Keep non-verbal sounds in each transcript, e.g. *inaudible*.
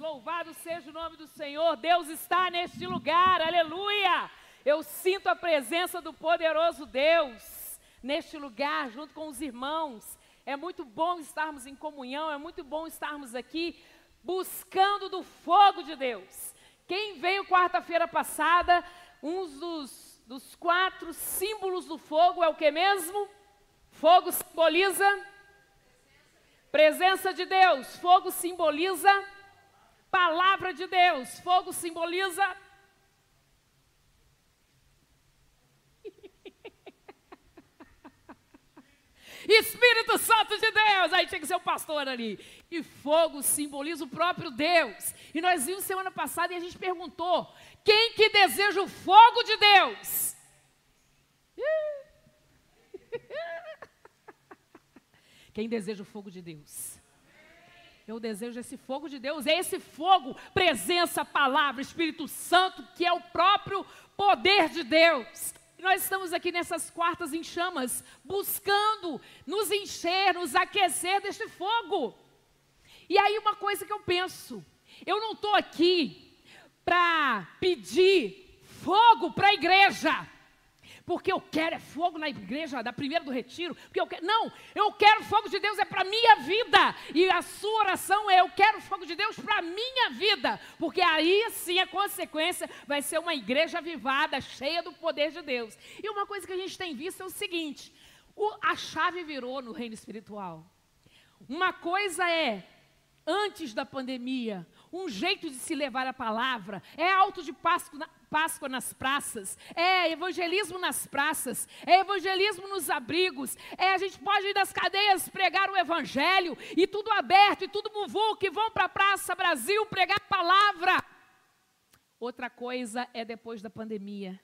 Louvado seja o nome do Senhor. Deus está neste lugar. Aleluia. Eu sinto a presença do poderoso Deus neste lugar, junto com os irmãos. É muito bom estarmos em comunhão, é muito bom estarmos aqui buscando do fogo de Deus. Quem veio quarta-feira passada, um dos, dos quatro símbolos do fogo é o que mesmo? Fogo simboliza presença de Deus, fogo simboliza palavra de Deus, fogo simboliza *laughs* Espírito Santo de Deus. Aí tinha que ser o pastor ali. E fogo simboliza o próprio Deus. E nós vimos semana passada e a gente perguntou: quem que deseja o fogo de Deus? *laughs* Quem deseja o fogo de Deus? Eu desejo esse fogo de Deus, é esse fogo, presença, palavra, Espírito Santo, que é o próprio poder de Deus. Nós estamos aqui nessas quartas em chamas, buscando nos encher, nos aquecer deste fogo. E aí, uma coisa que eu penso: eu não estou aqui para pedir fogo para a igreja porque eu quero é fogo na igreja da primeira do retiro, porque eu quero, não, eu quero fogo de Deus é para minha vida. E a sua oração é eu quero fogo de Deus para minha vida, porque aí sim a consequência vai ser uma igreja avivada, cheia do poder de Deus. E uma coisa que a gente tem visto é o seguinte, o, a chave virou no reino espiritual. Uma coisa é antes da pandemia, um jeito de se levar a palavra, é alto de Páscoa, Páscoa nas praças, é evangelismo nas praças, é evangelismo nos abrigos, é a gente pode ir das cadeias pregar o evangelho e tudo aberto e tudo muvu que vão para a Praça Brasil pregar a palavra. Outra coisa é depois da pandemia.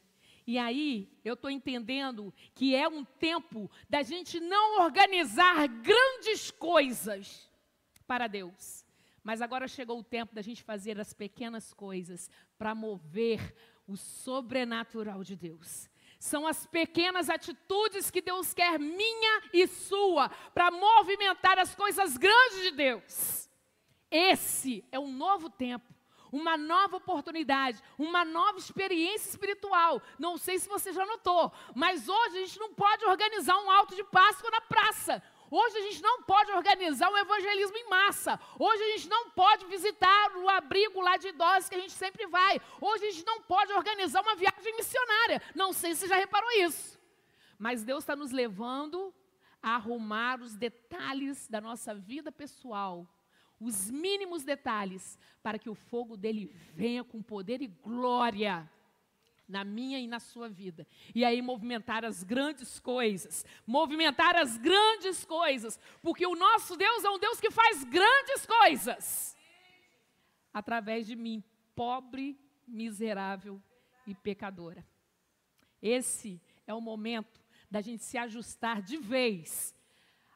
E aí eu estou entendendo que é um tempo da gente não organizar grandes coisas para Deus. Mas agora chegou o tempo da gente fazer as pequenas coisas para mover o sobrenatural de Deus. São as pequenas atitudes que Deus quer, minha e sua, para movimentar as coisas grandes de Deus. Esse é um novo tempo, uma nova oportunidade, uma nova experiência espiritual. Não sei se você já notou, mas hoje a gente não pode organizar um alto de Páscoa na praça. Hoje a gente não pode organizar um evangelismo em massa. Hoje a gente não pode visitar o abrigo lá de idosos que a gente sempre vai. Hoje a gente não pode organizar uma viagem missionária. Não sei se você já reparou isso. Mas Deus está nos levando a arrumar os detalhes da nossa vida pessoal, os mínimos detalhes, para que o fogo dele venha com poder e glória na minha e na sua vida. E aí movimentar as grandes coisas, movimentar as grandes coisas, porque o nosso Deus é um Deus que faz grandes coisas através de mim, pobre, miserável e pecadora. Esse é o momento da gente se ajustar de vez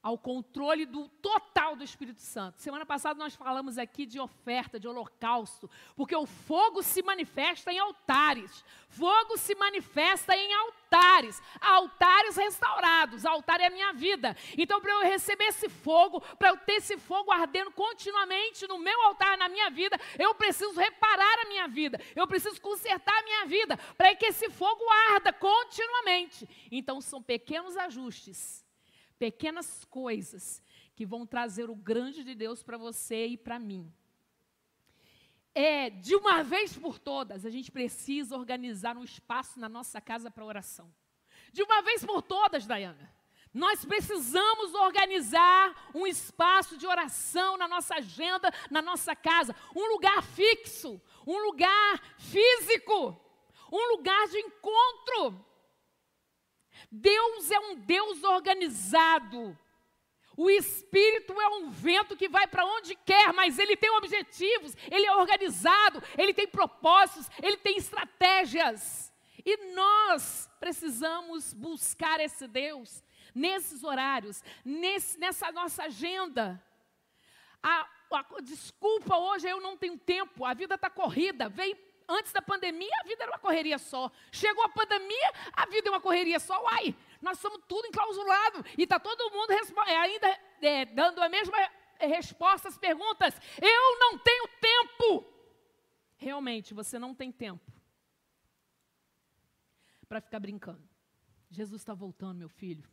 ao controle do total do Espírito Santo. Semana passada nós falamos aqui de oferta, de holocausto, porque o fogo se manifesta em altares. Fogo se manifesta em altares, altares restaurados. Altar é a minha vida. Então, para eu receber esse fogo, para eu ter esse fogo ardendo continuamente no meu altar, na minha vida, eu preciso reparar a minha vida. Eu preciso consertar a minha vida, para que esse fogo arda continuamente. Então, são pequenos ajustes pequenas coisas que vão trazer o grande de Deus para você e para mim. É, de uma vez por todas, a gente precisa organizar um espaço na nossa casa para oração. De uma vez por todas, Dayana. Nós precisamos organizar um espaço de oração na nossa agenda, na nossa casa, um lugar fixo, um lugar físico, um lugar de encontro. Deus é um Deus organizado. O Espírito é um vento que vai para onde quer, mas ele tem objetivos, ele é organizado, ele tem propósitos, ele tem estratégias. E nós precisamos buscar esse Deus nesses horários, nesse, nessa nossa agenda. A, a, desculpa, hoje eu não tenho tempo, a vida está corrida, veio Antes da pandemia, a vida era uma correria só. Chegou a pandemia, a vida é uma correria só. Uai, nós somos tudo enclausulado. E está todo mundo é, ainda é, dando a mesma é, resposta às perguntas. Eu não tenho tempo. realmente você não tem tempo para ficar brincando. Jesus está voltando, meu filho,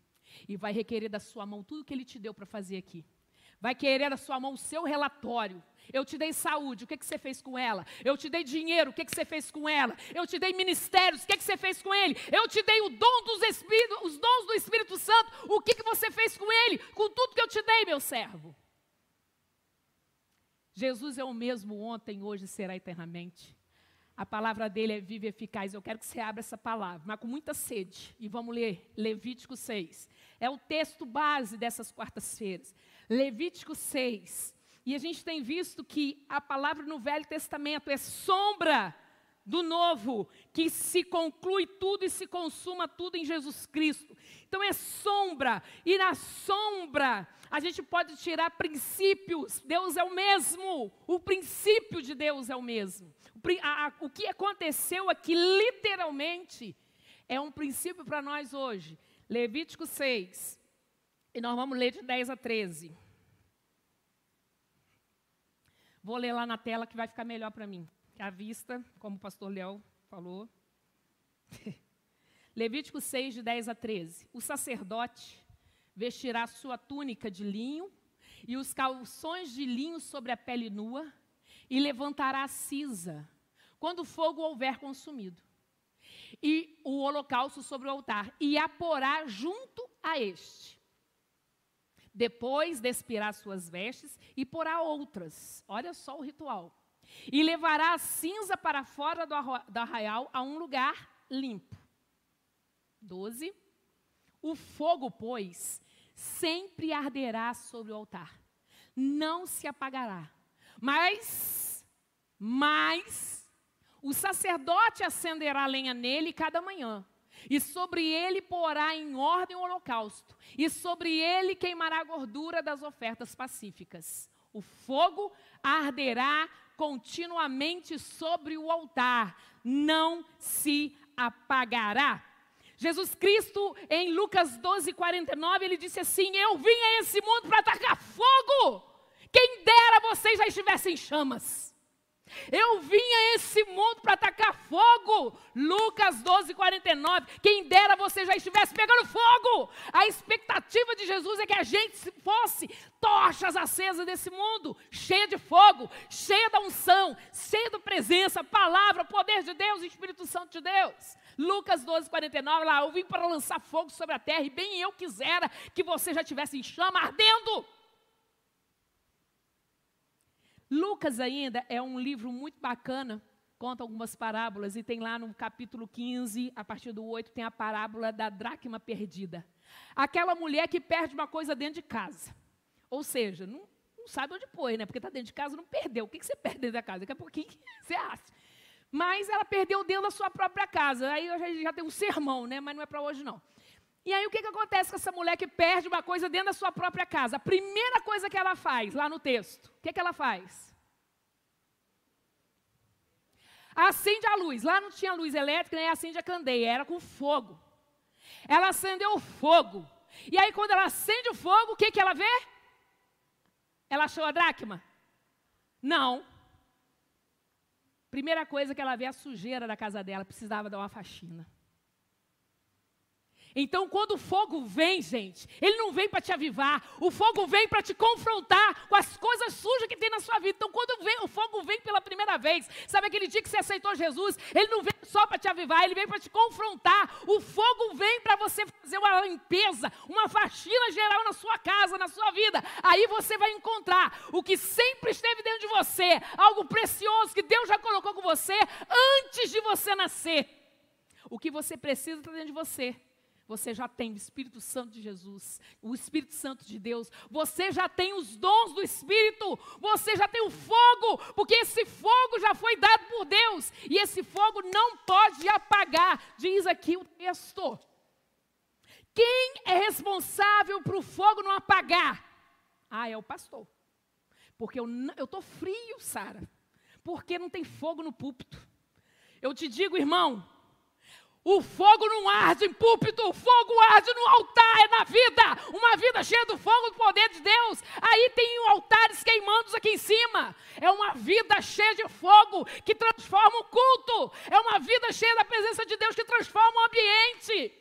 e vai requerer da sua mão tudo que ele te deu para fazer aqui. Vai querer da sua mão o seu relatório. Eu te dei saúde, o que, que você fez com ela? Eu te dei dinheiro, o que, que você fez com ela? Eu te dei ministérios, o que, que você fez com ele? Eu te dei o dom dos Espíritos, os dons do Espírito Santo, o que, que você fez com ele? Com tudo que eu te dei, meu servo. Jesus é o mesmo ontem, hoje e será eternamente. A palavra dele é viva e eficaz. Eu quero que você abra essa palavra, mas com muita sede. E vamos ler Levítico 6. É o texto base dessas quartas-feiras. Levítico 6. E a gente tem visto que a palavra no Velho Testamento é sombra do novo, que se conclui tudo e se consuma tudo em Jesus Cristo. Então é sombra, e na sombra a gente pode tirar princípios. Deus é o mesmo, o princípio de Deus é o mesmo. O, que aconteceu aqui, literalmente, é um princípio para nós hoje. Levítico 6, e nós vamos ler de 10 a 13. Vou ler lá na tela que vai ficar melhor para mim a vista, como o pastor Léo falou. *laughs* Levítico 6, de 10 a 13. O sacerdote vestirá sua túnica de linho e os calções de linho sobre a pele nua e levantará a cisa quando o fogo houver consumido. E o holocausto sobre o altar e a porá junto a este. Depois despirá suas vestes e porá outras. Olha só o ritual e levará a cinza para fora do arraial a um lugar limpo. 12. O fogo, pois, sempre arderá sobre o altar, não se apagará. Mas, mas, o sacerdote acenderá lenha nele cada manhã, e sobre ele porá em ordem o holocausto, e sobre ele queimará a gordura das ofertas pacíficas. O fogo arderá continuamente sobre o altar, não se apagará. Jesus Cristo, em Lucas 12, 49, ele disse assim: Eu vim a esse mundo para atacar fogo. Quem dera vocês já estivessem em chamas. Eu vim a esse mundo para atacar fogo. Lucas 12, 49. Quem dera você já estivesse pegando fogo. A expectativa de Jesus é que a gente fosse tochas acesas desse mundo, cheia de fogo, cheia da unção, cheia da presença, palavra, poder de Deus, Espírito Santo de Deus. Lucas 12, 49, lá, eu vim para lançar fogo sobre a terra, e bem eu quisera que você já tivesse em chama ardendo. Lucas ainda é um livro muito bacana, conta algumas parábolas, e tem lá no capítulo 15, a partir do 8, tem a parábola da dracma perdida. Aquela mulher que perde uma coisa dentro de casa. Ou seja, não, não sabe onde põe, né? Porque está dentro de casa, não perdeu. O que, que você perde dentro da casa? Daqui a pouquinho *laughs* você acha. Mas ela perdeu dentro da sua própria casa. Aí já, já tem um sermão, né? Mas não é para hoje, não. E aí o que, que acontece com essa mulher que perde uma coisa dentro da sua própria casa? A primeira coisa que ela faz, lá no texto, o que, que ela faz? Acende a luz. Lá não tinha luz elétrica, nem acende a candeia, era com fogo. Ela acendeu o fogo. E aí, quando ela acende o fogo, o que, que ela vê? Ela achou a dracma? Não. Primeira coisa que ela vê é a sujeira da casa dela, precisava dar uma faxina. Então, quando o fogo vem, gente, ele não vem para te avivar, o fogo vem para te confrontar com as coisas sujas que tem na sua vida. Então, quando vem, o fogo vem pela primeira vez, sabe aquele dia que você aceitou Jesus? Ele não vem só para te avivar, ele vem para te confrontar. O fogo vem para você fazer uma limpeza, uma faxina geral na sua casa, na sua vida. Aí você vai encontrar o que sempre esteve dentro de você, algo precioso que Deus já colocou com você antes de você nascer. O que você precisa está dentro de você. Você já tem o Espírito Santo de Jesus, o Espírito Santo de Deus. Você já tem os dons do Espírito. Você já tem o fogo, porque esse fogo já foi dado por Deus. E esse fogo não pode apagar, diz aqui o texto. Quem é responsável para o fogo não apagar? Ah, é o pastor. Porque eu estou frio, Sara. Porque não tem fogo no púlpito. Eu te digo, irmão, O fogo não arde em púlpito, o fogo arde no altar, é na vida. Uma vida cheia do fogo do poder de Deus. Aí tem altares queimando aqui em cima. É uma vida cheia de fogo que transforma o culto. É uma vida cheia da presença de Deus que transforma o ambiente.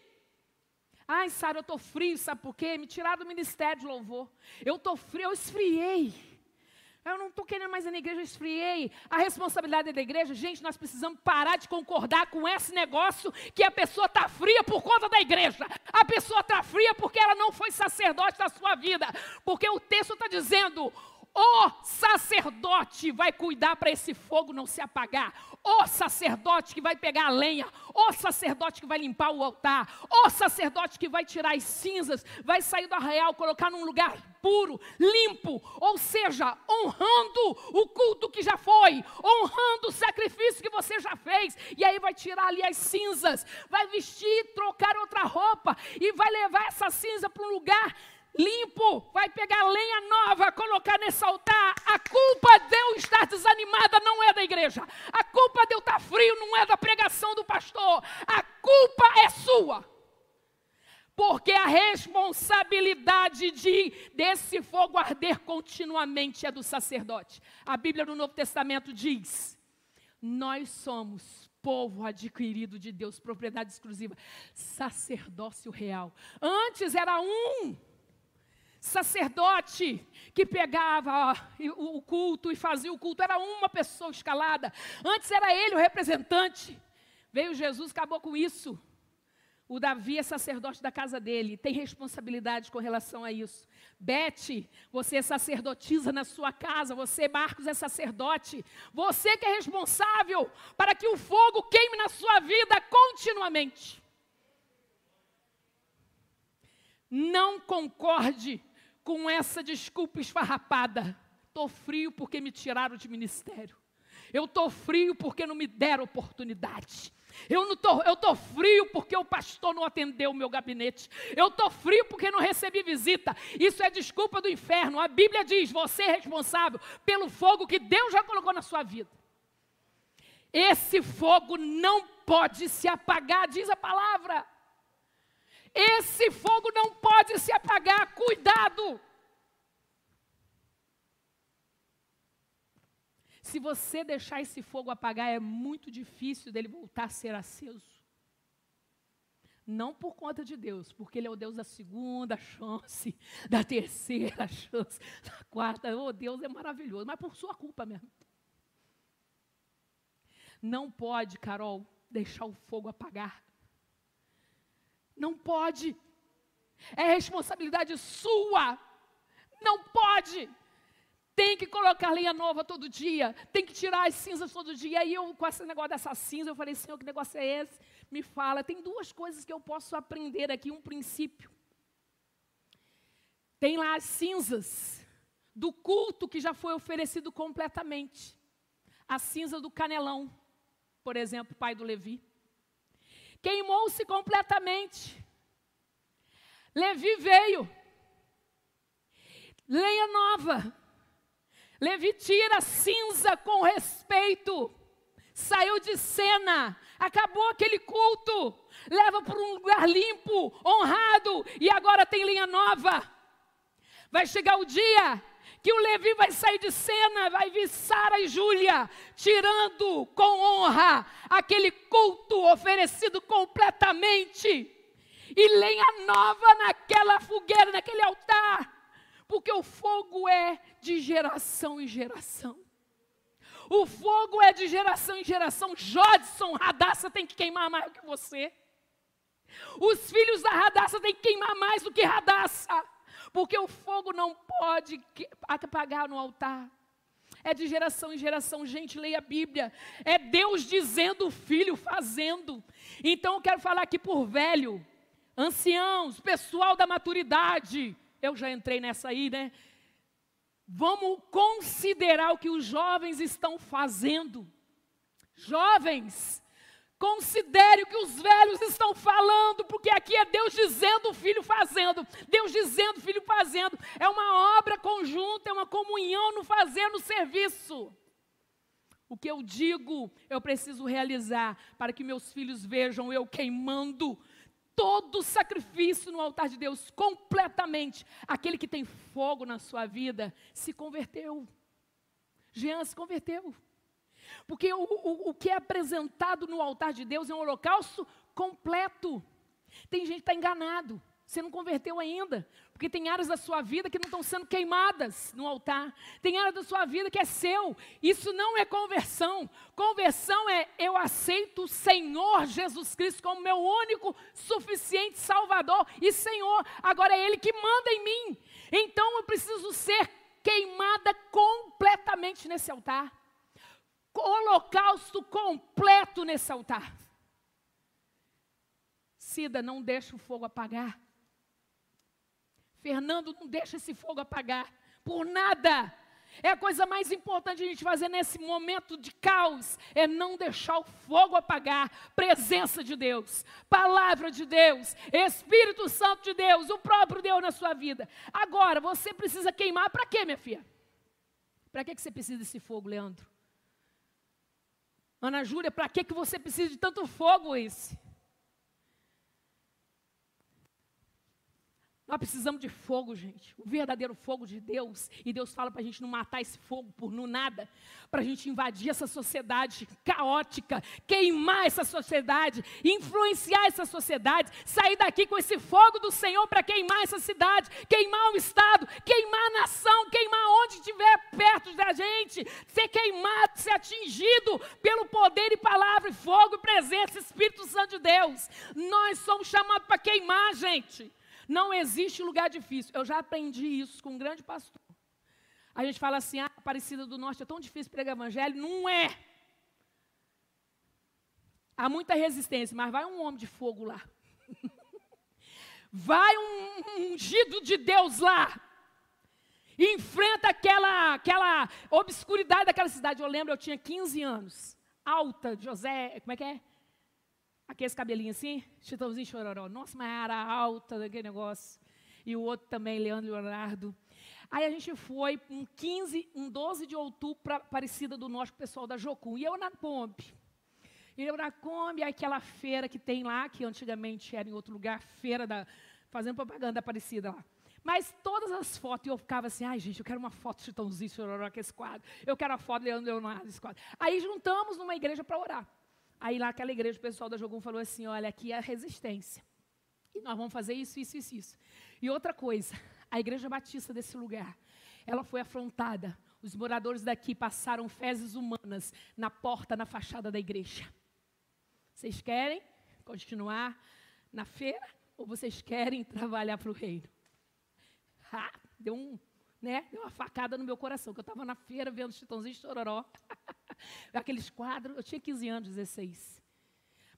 Ai, Sara, eu estou frio, sabe por quê? Me tiraram do ministério de louvor. Eu estou frio, eu esfriei. Eu não estou querendo mais ir na igreja, eu esfriei. A responsabilidade é da igreja, gente, nós precisamos parar de concordar com esse negócio que a pessoa está fria por conta da igreja. A pessoa está fria porque ela não foi sacerdote da sua vida. Porque o texto está dizendo: o sacerdote vai cuidar para esse fogo não se apagar. O sacerdote que vai pegar a lenha. O sacerdote que vai limpar o altar. O sacerdote que vai tirar as cinzas. Vai sair do arraial, colocar num lugar puro, limpo. Ou seja, honrando o culto que já foi. Honrando o sacrifício que você já fez. E aí vai tirar ali as cinzas. Vai vestir, trocar outra roupa. E vai levar essa cinza para um lugar limpo, vai pegar lenha nova, colocar nesse altar. A culpa de eu estar desanimada não é da igreja. A culpa de eu estar frio não é da pregação do pastor. A culpa é sua. Porque a responsabilidade de desse fogo arder continuamente é do sacerdote. A Bíblia no Novo Testamento diz: Nós somos povo adquirido de Deus, propriedade exclusiva, sacerdócio real. Antes era um sacerdote que pegava o culto e fazia o culto, era uma pessoa escalada. Antes era ele o representante. Veio Jesus, acabou com isso. O Davi é sacerdote da casa dele, tem responsabilidade com relação a isso. Bete, você é sacerdotisa na sua casa, você, Marcos, é sacerdote. Você que é responsável para que o fogo queime na sua vida continuamente. Não concorde com essa desculpa esfarrapada. Estou frio porque me tiraram de ministério. Eu estou frio porque não me deram oportunidade. Eu estou eu tô frio porque o pastor não atendeu o meu gabinete. Eu estou frio porque não recebi visita. Isso é desculpa do inferno. A Bíblia diz: você é responsável pelo fogo que Deus já colocou na sua vida. Esse fogo não pode se apagar, diz a palavra. Esse fogo não pode se apagar, cuidado. Se você deixar esse fogo apagar, é muito difícil dele voltar a ser aceso. Não por conta de Deus, porque Ele é o Deus da segunda chance, *laughs* da terceira *laughs* chance, da quarta. Oh, Deus é maravilhoso, mas por sua culpa mesmo. Não pode, Carol, deixar o fogo apagar. Não pode. É responsabilidade sua. Não pode. Tem que colocar lenha nova todo dia. Tem que tirar as cinzas todo dia. E eu, com esse negócio dessa cinza, eu falei, Senhor, que negócio é esse? Me fala. Tem duas coisas que eu posso aprender aqui. Um princípio. Tem lá as cinzas do culto que já foi oferecido completamente. A cinza do canelão, por exemplo, pai do Levi queimou-se completamente. Levi veio, lenha nova. Levi tira cinza com respeito, saiu de cena, acabou aquele culto, leva para um lugar limpo, honrado, e agora tem linha nova. Vai chegar o dia que o Levi vai sair de cena, vai vir Sara e Júlia, tirando com honra aquele culto oferecido completamente, e lenha nova naquela fogueira, naquele altar, porque o fogo é de geração em geração. O fogo é de geração em geração. Jodson, Radassa tem que queimar mais do que você. Os filhos da Radassa têm que queimar mais do que Radassa porque o fogo não pode apagar no altar. É de geração em geração, gente, leia a Bíblia. É Deus dizendo, o filho fazendo. Então eu quero falar aqui por velho, anciãos, pessoal da maturidade. Eu já entrei nessa aí, né? Vamos considerar o que os jovens estão fazendo. Jovens, Considere o que os velhos estão falando, porque aqui é Deus dizendo, o filho fazendo. Deus dizendo, o filho fazendo. É uma obra conjunta, é uma comunhão no fazer, no serviço. O que eu digo, eu preciso realizar para que meus filhos vejam eu queimando todo o sacrifício no altar de Deus completamente. Aquele que tem fogo na sua vida se converteu. Jean se converteu. Porque o, o, o que é apresentado no altar de Deus é um holocausto completo. Tem gente que está enganado. Você não converteu ainda, porque tem áreas da sua vida que não estão sendo queimadas no altar. Tem áreas da sua vida que é seu. Isso não é conversão. Conversão é eu aceito o Senhor Jesus Cristo como meu único, suficiente Salvador e Senhor. Agora é Ele que manda em mim. Então eu preciso ser queimada completamente nesse altar. Holocausto completo nesse altar. Cida, não deixa o fogo apagar. Fernando, não deixa esse fogo apagar. Por nada. É a coisa mais importante a gente fazer nesse momento de caos, é não deixar o fogo apagar. Presença de Deus, palavra de Deus, Espírito Santo de Deus, o próprio Deus na sua vida. Agora, você precisa queimar para quê, minha filha? Para que, que você precisa desse fogo, Leandro? Ana Júlia, para que, que você precisa de tanto fogo esse? Nós precisamos de fogo, gente. O verdadeiro fogo de Deus. E Deus fala para a gente não matar esse fogo por nada. Para a gente invadir essa sociedade caótica. Queimar essa sociedade. Influenciar essa sociedade. Sair daqui com esse fogo do Senhor para queimar essa cidade. Queimar o Estado. Queimar a nação. Queimar onde estiver perto da gente. Ser queimado, ser atingido pelo poder e palavra e fogo e presença. Espírito Santo de Deus. Nós somos chamados para queimar, gente. Não existe lugar difícil. Eu já aprendi isso com um grande pastor. A gente fala assim, ah, Aparecida do Norte é tão difícil pregar evangelho. Não é. Há muita resistência, mas vai um homem de fogo lá. *laughs* vai um ungido de Deus lá. E enfrenta aquela, aquela obscuridade daquela cidade. Eu lembro, eu tinha 15 anos. Alta, José, como é que é? Aqueles cabelinhos assim, Chitãozinho Chororó. Nossa, mas era alta daquele negócio. E o outro também, Leandro Leonardo. Aí a gente foi um 15, um 12 de outubro para Aparecida do Norte com o pessoal da Jocum. E eu na Kombi. E eu na Kombi, aquela feira que tem lá, que antigamente era em outro lugar, feira da. fazendo propaganda da Aparecida lá. Mas todas as fotos, eu ficava assim, ai gente, eu quero uma foto de Chitãozinho Chororó com esse quadro. Eu quero a foto de Leandro Leonardo esse quadro. Aí juntamos numa igreja para orar. Aí lá aquela igreja, o pessoal da Jogum falou assim: olha, aqui é a resistência. E nós vamos fazer isso, isso, isso, isso. E outra coisa, a igreja batista desse lugar, ela foi afrontada. Os moradores daqui passaram fezes humanas na porta, na fachada da igreja. Vocês querem continuar na feira ou vocês querem trabalhar para o reino? Ah, deu um, né? Deu uma facada no meu coração, que eu estava na feira vendo Chitãozinho e Chororó. *laughs* *laughs* Aqueles quadros, eu tinha 15 anos, 16.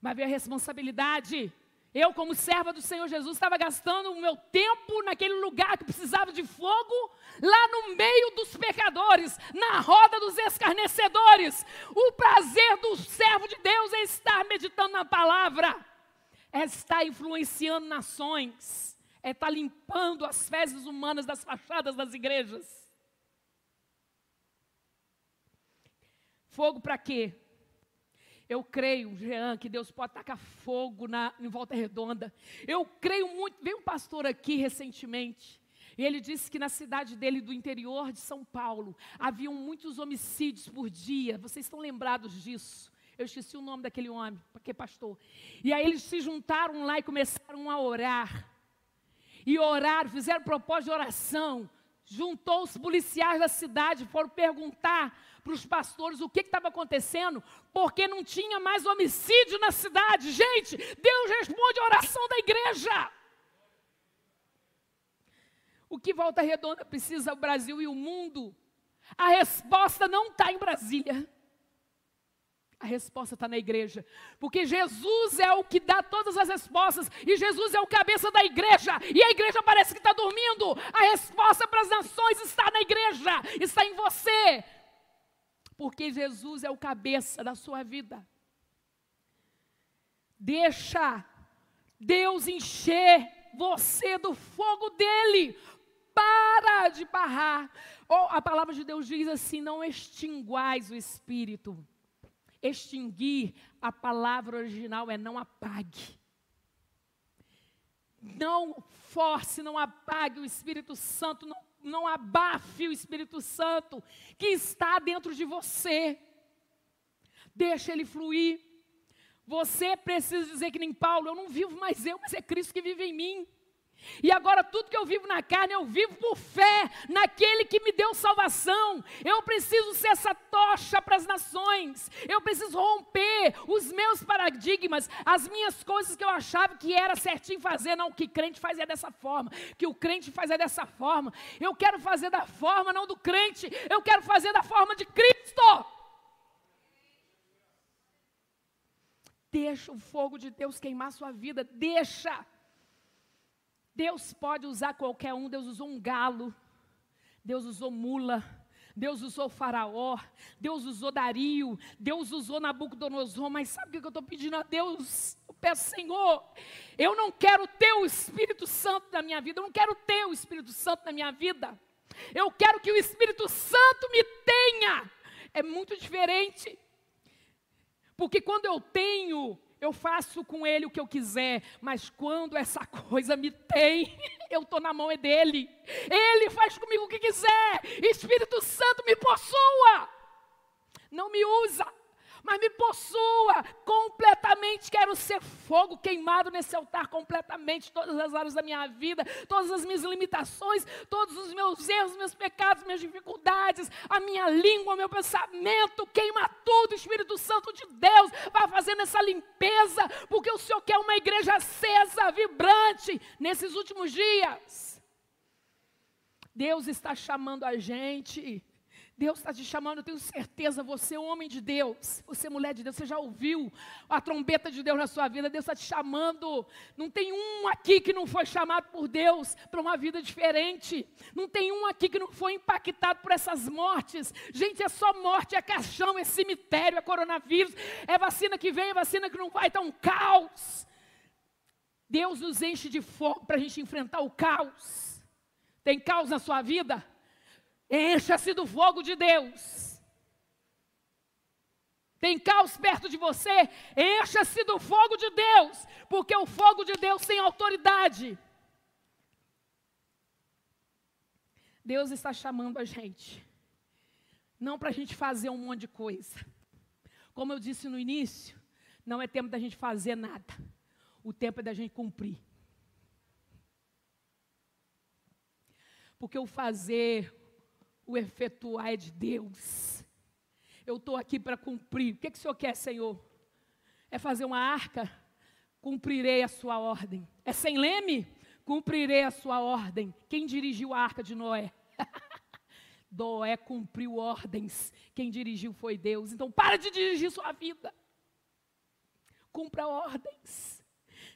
Mas veio a responsabilidade. Eu, como serva do Senhor Jesus, estava gastando o meu tempo naquele lugar que precisava de fogo, lá no meio dos pecadores, na roda dos escarnecedores. O prazer do servo de Deus é estar meditando na palavra, é estar influenciando nações, é estar limpando as fezes humanas das fachadas das igrejas. Fogo para quê? Eu creio, Jean, que Deus pode tacar fogo na, em volta redonda. Eu creio muito. Veio um pastor aqui recentemente. E ele disse que na cidade dele, do interior de São Paulo, haviam muitos homicídios por dia. Vocês estão lembrados disso? Eu esqueci o nome daquele homem, porque pastor. E aí eles se juntaram lá e começaram a orar. E oraram, fizeram propósito de oração. Juntou os policiais da cidade, foram perguntar para os pastores o que estava acontecendo, porque não tinha mais homicídio na cidade. Gente, Deus responde a oração da igreja. O que Volta Redonda precisa o Brasil e o mundo? A resposta não está em Brasília. A resposta está na igreja. Porque Jesus é o que dá todas as respostas. E Jesus é o cabeça da igreja. E a igreja parece que está dormindo. A resposta para as nações está na igreja. Está em você porque Jesus é o cabeça da sua vida. Deixa Deus encher você do fogo dele para de barrar. Ou a palavra de Deus diz assim: não extinguais o espírito. Extinguir, a palavra original é não apague. Não force, não apague o Espírito Santo, não, não abafe o Espírito Santo que está dentro de você. Deixa ele fluir. Você precisa dizer que nem Paulo, eu não vivo mais eu, mas é Cristo que vive em mim. E agora tudo que eu vivo na carne, eu vivo por fé naquele que me deu salvação. Eu preciso ser essa tocha para as nações. Eu preciso romper os meus paradigmas, as minhas coisas que eu achava que era certinho fazer. Não, o que crente faz é dessa forma. Que o crente faz é dessa forma. Eu quero fazer da forma não do crente. Eu quero fazer da forma de Cristo. Deixa o fogo de Deus queimar sua vida. Deixa. Deus pode usar qualquer um, Deus usou um galo, Deus usou mula, Deus usou Faraó, Deus usou Dario, Deus usou Nabucodonosor, mas sabe o que eu estou pedindo a Deus? Eu peço, Senhor, eu não quero ter o Espírito Santo na minha vida, eu não quero ter o Espírito Santo na minha vida, eu quero que o Espírito Santo me tenha. É muito diferente, porque quando eu tenho eu faço com ele o que eu quiser, mas quando essa *laughs* coisa me tem, eu estou na mão é dele. Ele faz comigo o que quiser. Espírito Santo me possua. Não me usa mas me possua completamente. Quero ser fogo queimado nesse altar completamente, todas as áreas da minha vida, todas as minhas limitações, todos os meus erros, meus pecados, minhas dificuldades, a minha língua, meu pensamento, queima tudo, Espírito Santo de Deus, vai fazendo essa limpeza, porque o Senhor quer uma igreja acesa, vibrante, nesses últimos dias. Deus está chamando a gente Deus está te chamando, eu tenho certeza, você é homem de Deus, você é mulher de Deus, você já ouviu a trombeta de Deus na sua vida, Deus está te chamando. Não tem um aqui que não foi chamado por Deus para uma vida diferente. Não tem um aqui que não foi impactado por essas mortes. Gente, é só morte, é caixão, é cemitério, é coronavírus, é vacina que vem, é vacina que não vai, está um caos. Deus nos enche de fogo para a gente enfrentar o caos. Tem caos na sua vida? Encha-se do fogo de Deus. Tem caos perto de você? Encha-se do fogo de Deus, porque o fogo de Deus tem autoridade. Deus está chamando a gente, não para a gente fazer um monte de coisa. Como eu disse no início, não é tempo da gente fazer nada, o tempo é da gente cumprir. Porque o fazer, o efetuar é de Deus. Eu estou aqui para cumprir. O que, que o Senhor quer, Senhor? É fazer uma arca? Cumprirei a sua ordem. É sem leme? Cumprirei a sua ordem. Quem dirigiu a arca de Noé? *laughs* Noé cumpriu ordens. Quem dirigiu foi Deus. Então, para de dirigir sua vida. Cumpra ordens.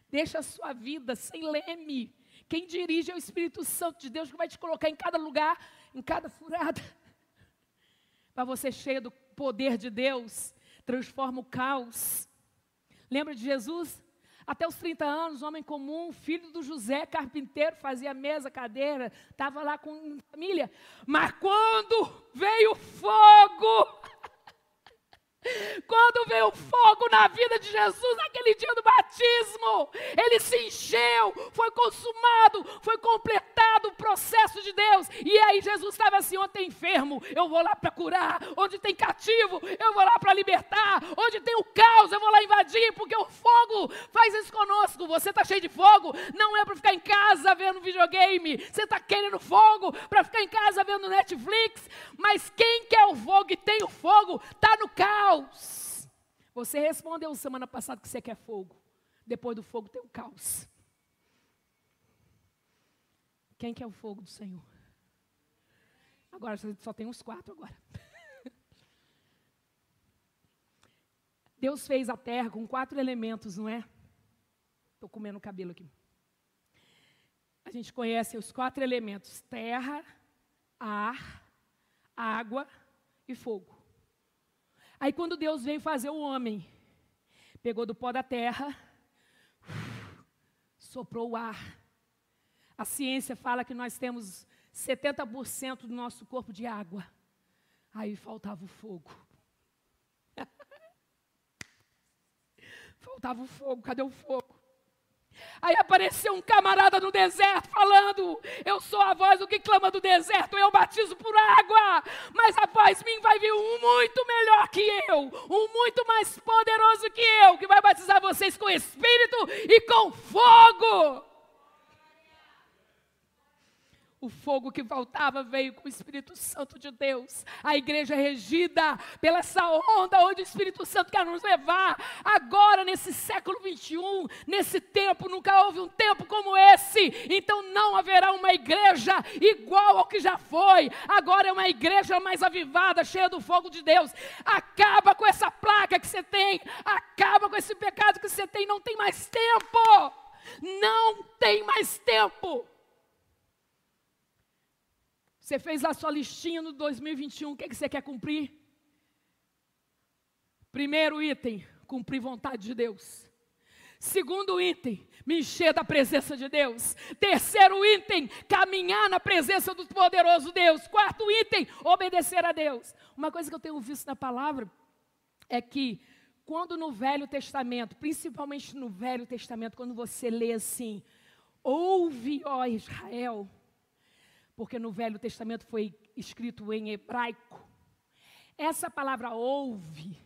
Deixa a sua vida sem leme. Quem dirige é o Espírito Santo de Deus que vai te colocar em cada lugar em cada furada. Para você cheio do poder de Deus, transforma o caos. Lembra de Jesus? Até os 30 anos, homem comum, filho do José, carpinteiro, fazia mesa, cadeira, estava lá com família. Mas quando veio fogo, quando veio fogo na vida de Jesus naquele dia do batismo, ele se encheu, foi consumado, foi completado o processo de Deus. E aí Jesus estava assim: onde tem enfermo, eu vou lá para curar, onde tem cativo, eu vou lá para libertar, onde tem o caos, eu vou lá invadir, porque o fogo faz isso conosco. Você está cheio de fogo, não é para ficar em casa vendo videogame, você está querendo fogo para ficar em casa vendo Netflix, mas quem quer o fogo e tem o fogo, está no caos caos. Você respondeu semana passada que você quer fogo. Depois do fogo tem o caos. Quem quer o fogo do Senhor? Agora só tem uns quatro agora. *laughs* Deus fez a terra com quatro elementos, não é? Estou comendo o cabelo aqui. A gente conhece os quatro elementos: terra, ar, água e fogo. Aí quando Deus veio fazer o homem, pegou do pó da terra, *sighs* soprou o ar. A ciência fala que nós temos 70% do nosso corpo de água. Aí faltava o fogo. *laughs* faltava o fogo, cadê o fogo? Aí apareceu um camarada no deserto falando: Eu sou a voz do que clama do deserto, eu batizo por água, mas após mim vai vir um muito melhor que eu, um muito mais poderoso que eu, que vai batizar vocês com espírito e com fogo. O fogo que faltava veio com o Espírito Santo de Deus. A igreja é regida pela essa onda onde o Espírito Santo quer nos levar. Agora, nesse século 21, nesse tempo, nunca houve um tempo como esse. Então não haverá uma igreja igual ao que já foi. Agora é uma igreja mais avivada, cheia do fogo de Deus. Acaba com essa placa que você tem. Acaba com esse pecado que você tem. Não tem mais tempo. Não tem mais tempo. Você fez lá sua listinha no 2021, o que, é que você quer cumprir? Primeiro item, cumprir vontade de Deus. Segundo item, me encher da presença de Deus. Terceiro item, caminhar na presença do poderoso Deus. Quarto item, obedecer a Deus. Uma coisa que eu tenho visto na palavra é que quando no Velho Testamento, principalmente no Velho Testamento, quando você lê assim, ouve, ó Israel, porque no Velho Testamento foi escrito em hebraico. Essa palavra ouve,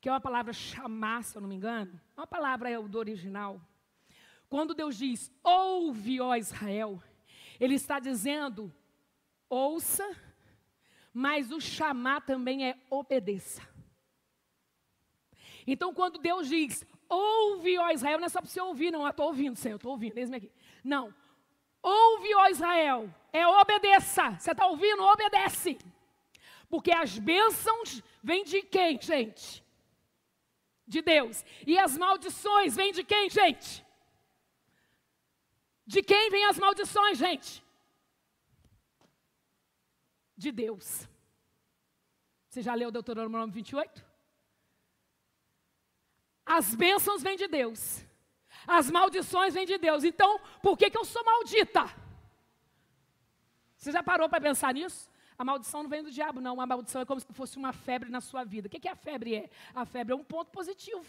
que é uma palavra chamar, se eu não me engano, uma palavra é do original. Quando Deus diz, ouve, ó Israel, Ele está dizendo, ouça, mas o chamar também é obedeça. Então, quando Deus diz, ouve, ó Israel, não é só para você ouvir, não, eu estou ouvindo, Senhor, eu estou ouvindo, eis-me aqui. Não, ouve, ó Israel, é obedeça. Você está ouvindo? Obedece. Porque as bênçãos vêm de quem, gente? De Deus. E as maldições vêm de quem, gente? De quem vêm as maldições, gente? De Deus. Você já leu Deuteronômio 28? As bênçãos vêm de Deus. As maldições vêm de Deus. Então, por que, que eu sou maldita? Você já parou para pensar nisso? A maldição não vem do diabo, não. A maldição é como se fosse uma febre na sua vida. O que, que a febre é? A febre é um ponto positivo.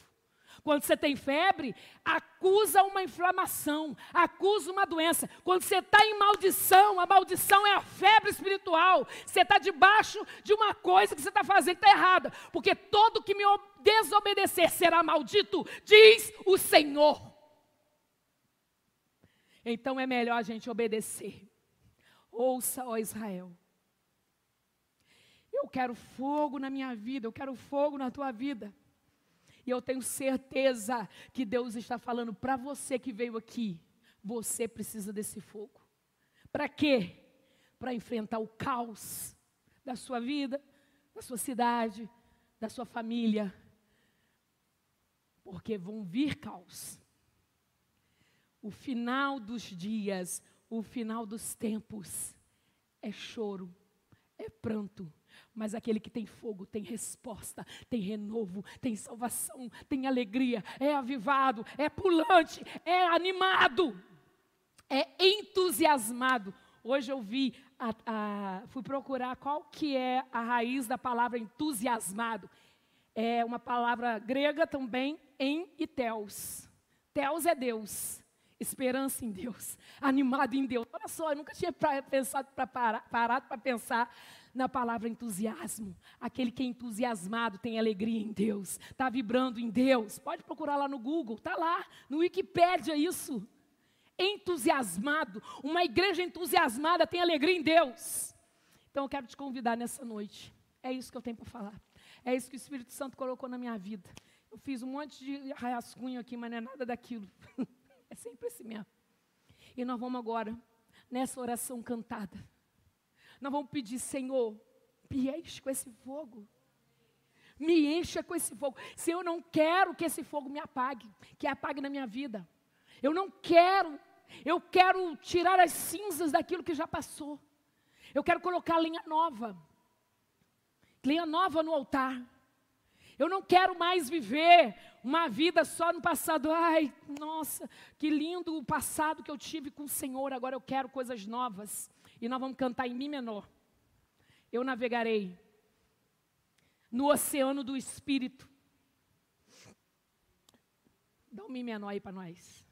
Quando você tem febre, acusa uma inflamação, acusa uma doença. Quando você está em maldição, a maldição é a febre espiritual. Você está debaixo de uma coisa que você está fazendo que está errada. Porque todo que me desobedecer será maldito, diz o Senhor. Então é melhor a gente obedecer. Ouça, ó Israel. Eu quero fogo na minha vida, eu quero fogo na tua vida. E eu tenho certeza que Deus está falando para você que veio aqui. Você precisa desse fogo. Para quê? Para enfrentar o caos da sua vida, da sua cidade, da sua família. Porque vão vir caos. O final dos dias o final dos tempos é choro, é pranto. Mas aquele que tem fogo tem resposta, tem renovo, tem salvação, tem alegria, é avivado, é pulante, é animado, é entusiasmado. Hoje eu vi, a, a, fui procurar qual que é a raiz da palavra entusiasmado. É uma palavra grega também, em e teos. Teos é Deus esperança em Deus, *laughs* animado em Deus. Olha só, eu nunca tinha pensado para parar, parado para pensar na palavra entusiasmo. Aquele que é entusiasmado tem alegria em Deus, está vibrando em Deus. Pode procurar lá no Google, está lá, no Wikipédia isso. Entusiasmado, uma igreja entusiasmada tem alegria em Deus. Então eu quero te convidar nessa noite. É isso que eu tenho para falar. É isso que o Espírito Santo colocou na minha vida. Eu fiz um monte de rascunho aqui, mas não é nada daquilo. *laughs* É sempre assim mesmo. E nós vamos agora, nessa oração cantada, nós vamos pedir, Senhor, me enche com esse fogo. Me encha com esse fogo. Se eu não quero que esse fogo me apague, que apague na minha vida. Eu não quero, eu quero tirar as cinzas daquilo que já passou. Eu quero colocar lenha nova. Lenha nova no altar. Eu não quero mais viver uma vida só no passado. Ai, nossa, que lindo o passado que eu tive com o Senhor. Agora eu quero coisas novas. E nós vamos cantar em Mi menor. Eu navegarei no oceano do Espírito. Dá um Mi menor aí para nós.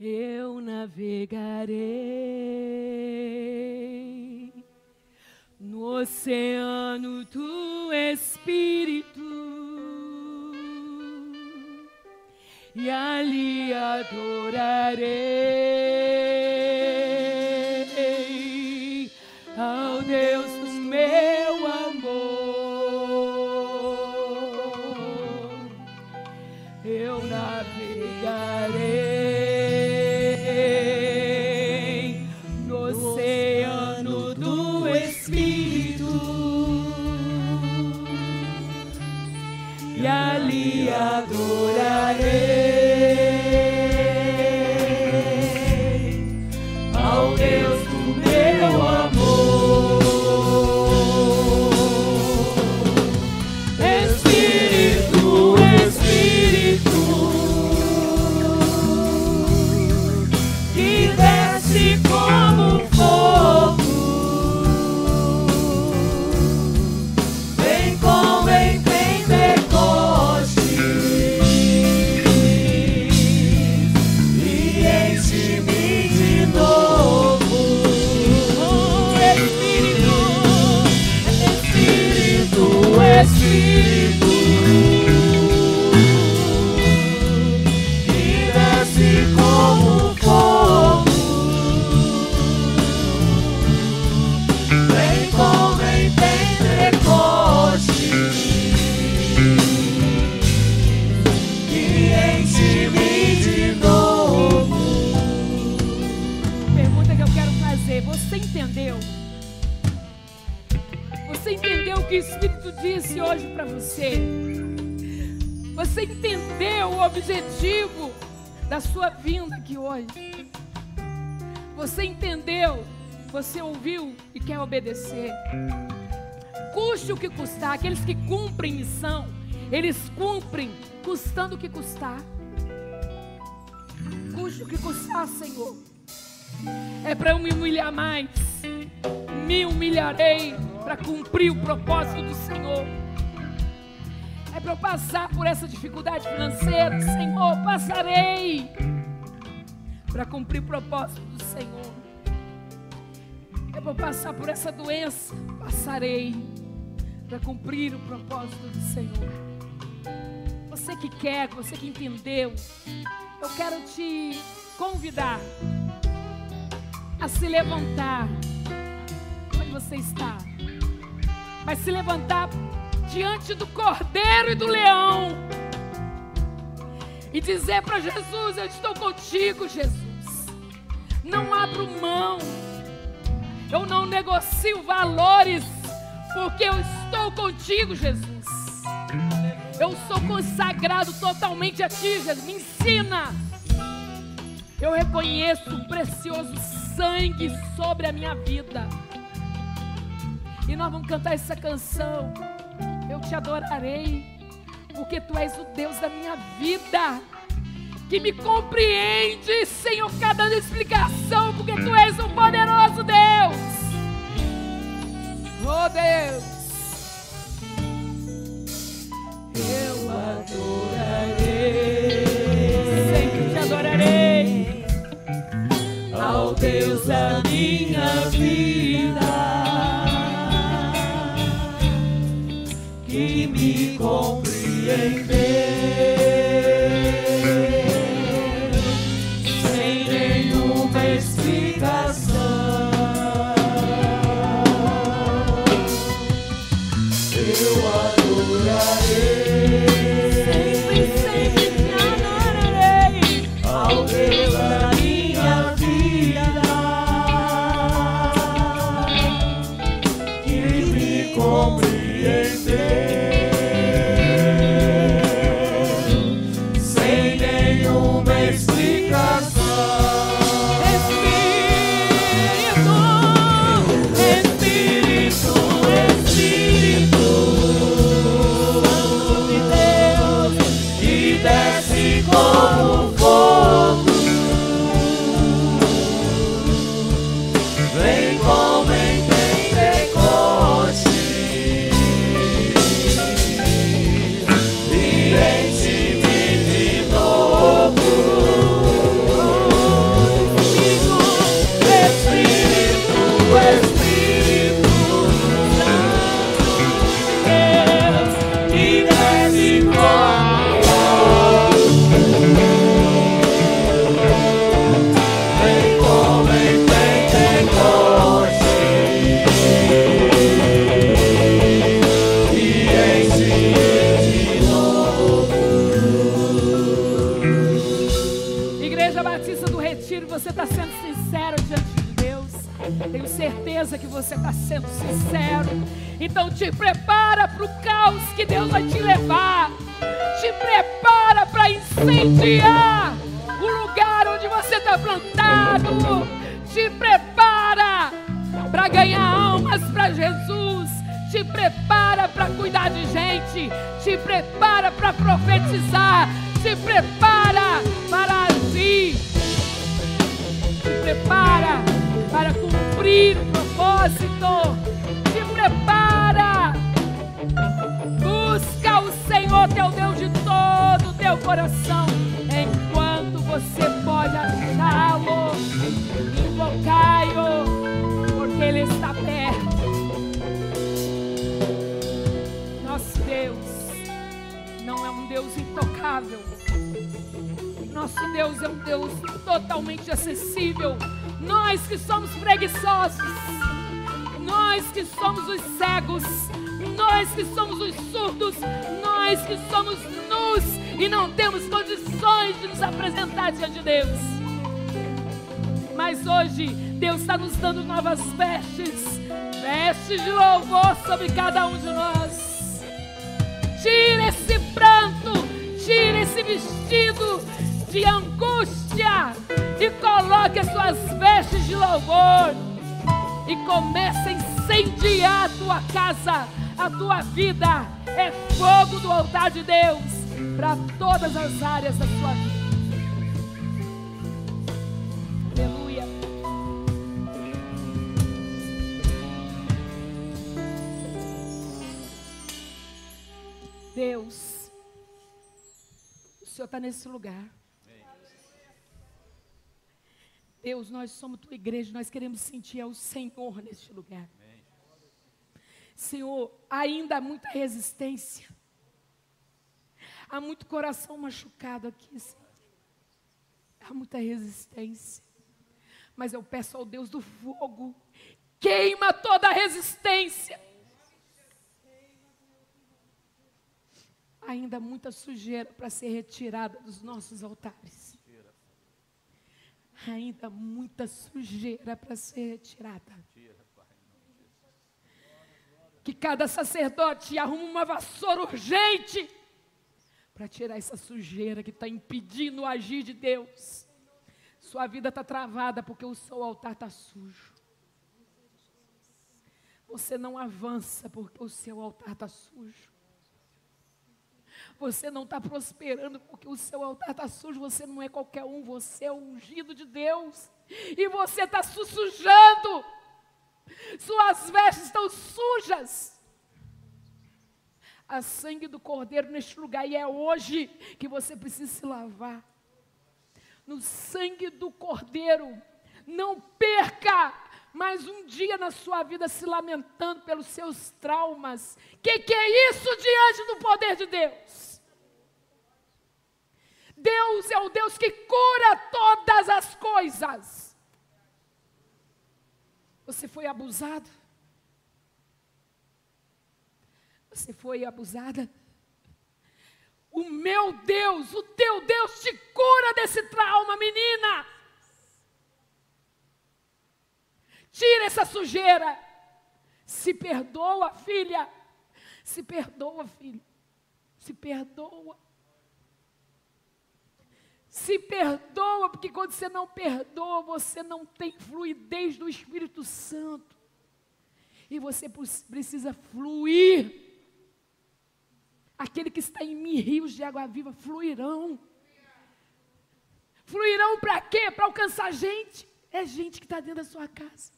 Eu navegarei no oceano do Espírito e ali adorarei e ali adorarei Você entendeu? Você ouviu e quer obedecer? Custe o que custar, aqueles que cumprem missão, eles cumprem custando o que custar. Custe o que custar, Senhor. É para eu me humilhar mais. Me humilharei para cumprir o propósito do Senhor. É para eu passar por essa dificuldade financeira, Senhor, passarei para cumprir o propósito Senhor. Eu passar por essa doença, passarei para cumprir o propósito do Senhor. Você que quer, você que entendeu, eu quero te convidar a se levantar onde você está. Mas se levantar diante do cordeiro e do leão. E dizer para Jesus: Eu estou contigo, Jesus. Não abro mão. Eu não negocio valores, porque eu estou contigo, Jesus. Eu sou consagrado totalmente a Ti, Jesus. Me ensina. Eu reconheço o precioso sangue sobre a minha vida. E nós vamos cantar essa canção. Eu te adorarei, porque tu és o Deus da minha vida, que me compreende ficar dando explicação, porque tu és um poderoso Deus. Oh Deus, eu adorarei, sempre te adorarei, ao Deus da você está sendo sincero. Então te prepara para o caos que Deus vai te levar. Te prepara para incendiar o lugar onde você está plantado. Te prepara para ganhar almas para Jesus. Te prepara para cuidar de gente. Te prepara para profetizar. Deus intocável. Nosso Deus é um Deus totalmente acessível. Nós que somos preguiçosos, nós que somos os cegos, nós que somos os surdos, nós que somos nus e não temos condições de nos apresentar diante de Deus. Mas hoje Deus está nos dando novas vestes, vestes de louvor sobre cada um de nós. Tira esse vestido de angústia e coloque as suas vestes de louvor e comece a incendiar a tua casa, a tua vida. É fogo do altar de Deus para todas as áreas da sua vida. Está nesse lugar. Deus, nós somos tua igreja, nós queremos sentir ao Senhor neste lugar. Senhor, ainda há muita resistência. Há muito coração machucado aqui, Senhor. Há muita resistência. Mas eu peço ao Deus do fogo, queima toda a resistência. Ainda muita sujeira para ser retirada dos nossos altares ainda muita sujeira para ser retirada. Que cada sacerdote arrume uma vassoura urgente para tirar essa sujeira que está impedindo o agir de Deus. Sua vida está travada porque o seu altar está sujo. Você não avança porque o seu altar está sujo. Você não está prosperando porque o seu altar está sujo. Você não é qualquer um, você é ungido de Deus. E você está sujando. Suas vestes estão sujas. Há sangue do cordeiro neste lugar e é hoje que você precisa se lavar. No sangue do cordeiro. Não perca mais um dia na sua vida se lamentando pelos seus traumas. Que que é isso diante do poder de Deus? Deus é o Deus que cura todas as coisas. Você foi abusado? Você foi abusada? O meu Deus, o teu Deus te cura desse trauma, menina. Tira essa sujeira. Se perdoa, filha. Se perdoa, filho. Se perdoa. Se perdoa, porque quando você não perdoa, você não tem fluidez do Espírito Santo. E você precisa fluir. Aquele que está em mim, rios de água viva, fluirão. Fluirão para quê? Para alcançar gente. É gente que está dentro da sua casa.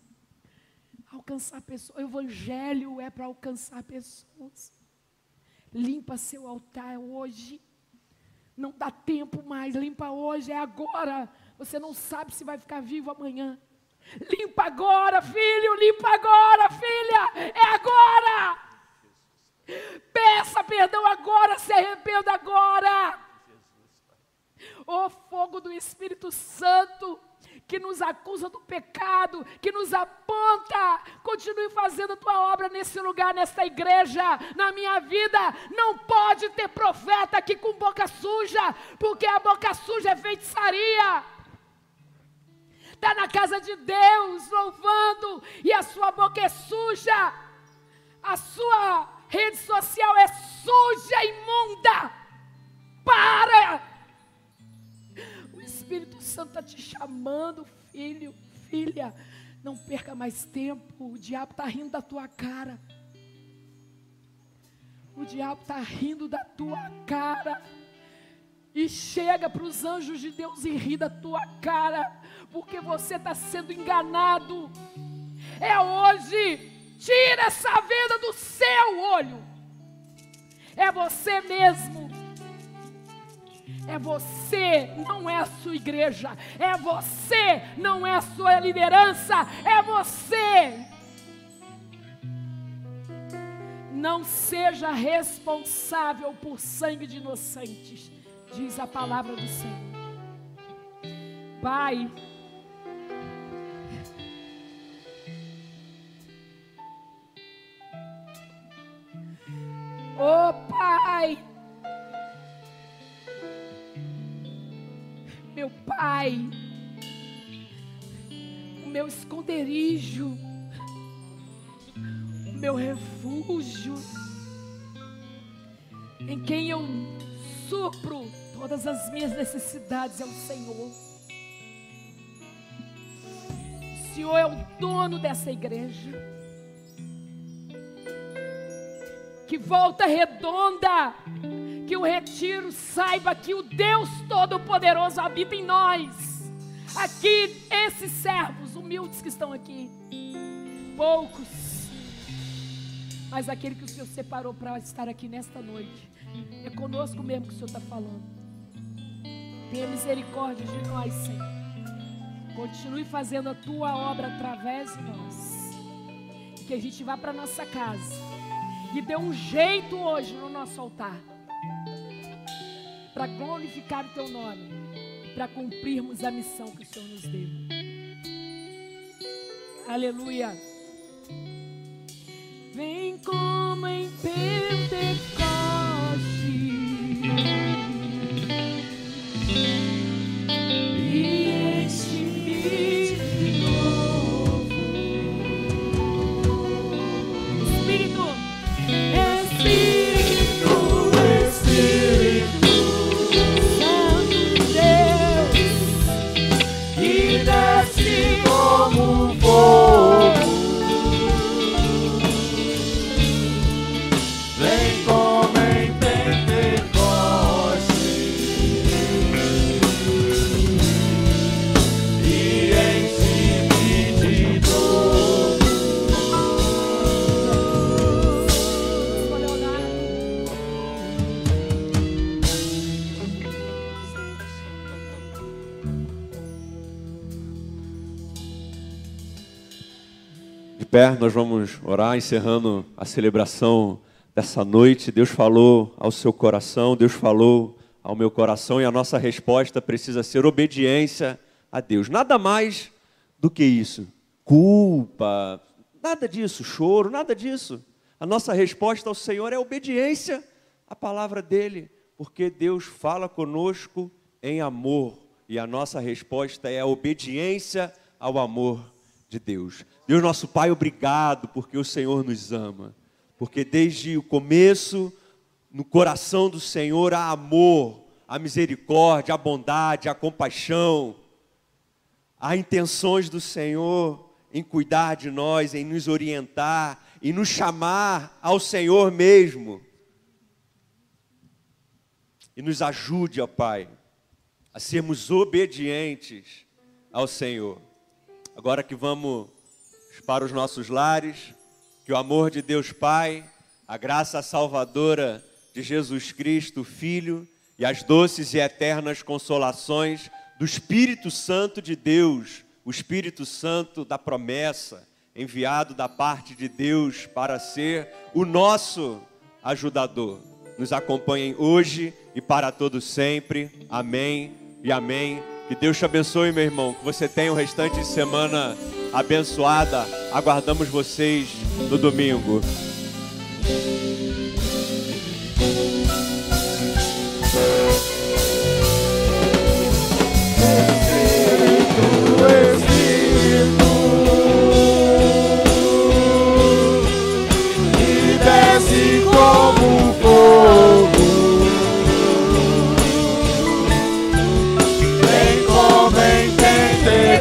Alcançar pessoas. O evangelho é para alcançar pessoas. Limpa seu altar hoje. Não dá tempo mais, limpa hoje, é agora. Você não sabe se vai ficar vivo amanhã. Limpa agora, filho, limpa agora, filha, é agora. Peça perdão agora, se arrependa agora. O fogo do Espírito Santo que nos acusa do pecado, que nos aponta. Continue fazendo a tua obra nesse lugar, nesta igreja, na minha vida. Não pode ter profeta aqui com boca suja, porque a boca suja é feitiçaria. está na casa de Deus louvando e a sua boca é suja, a sua rede social é suja, imunda. Para! Espírito Santo está te chamando, filho, filha. Não perca mais tempo. O diabo está rindo da tua cara. O diabo está rindo da tua cara. E chega para os anjos de Deus e ri da tua cara porque você está sendo enganado. É hoje. Tira essa venda do seu olho. É você mesmo. É você, não é a sua igreja. É você, não é a sua liderança. É você. Não seja responsável por sangue de inocentes, diz a palavra do Senhor. Pai, Oh Pai, meu Pai, o meu esconderijo, o meu refúgio, em quem eu supro todas as minhas necessidades é o Senhor. O Senhor é o dono dessa igreja. que volta redonda, que o retiro saiba que o Deus Todo-Poderoso habita em nós. Aqui, esses servos humildes que estão aqui, poucos, mas aquele que o Senhor separou para estar aqui nesta noite, é conosco mesmo que o Senhor está falando. Tenha misericórdia de nós, Senhor. Continue fazendo a tua obra através de nós. Que a gente vá para nossa casa e dê um jeito hoje no nosso altar para glorificar o teu nome, para cumprirmos a missão que o Senhor nos deu. Aleluia. Vem como em Pentecostes. Pé, nós vamos orar, encerrando a celebração dessa noite. Deus falou ao seu coração, Deus falou ao meu coração e a nossa resposta precisa ser obediência a Deus. Nada mais do que isso. Culpa, nada disso, choro, nada disso. A nossa resposta ao Senhor é obediência à palavra dele, porque Deus fala conosco em amor e a nossa resposta é a obediência ao amor de Deus. Deus nosso Pai, obrigado porque o Senhor nos ama. Porque desde o começo, no coração do Senhor há amor, há misericórdia, há bondade, há compaixão. Há intenções do Senhor em cuidar de nós, em nos orientar e nos chamar ao Senhor mesmo. E nos ajude, ó Pai, a sermos obedientes ao Senhor. Agora que vamos para os nossos lares, que o amor de Deus Pai, a graça salvadora de Jesus Cristo, Filho, e as doces e eternas consolações do Espírito Santo de Deus, o Espírito Santo da promessa, enviado da parte de Deus para ser o nosso ajudador. Nos acompanhem hoje e para todos sempre. Amém e amém. Que Deus te abençoe, meu irmão. Que você tenha o restante de semana abençoada. Aguardamos vocês no domingo.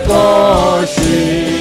Pentecoste.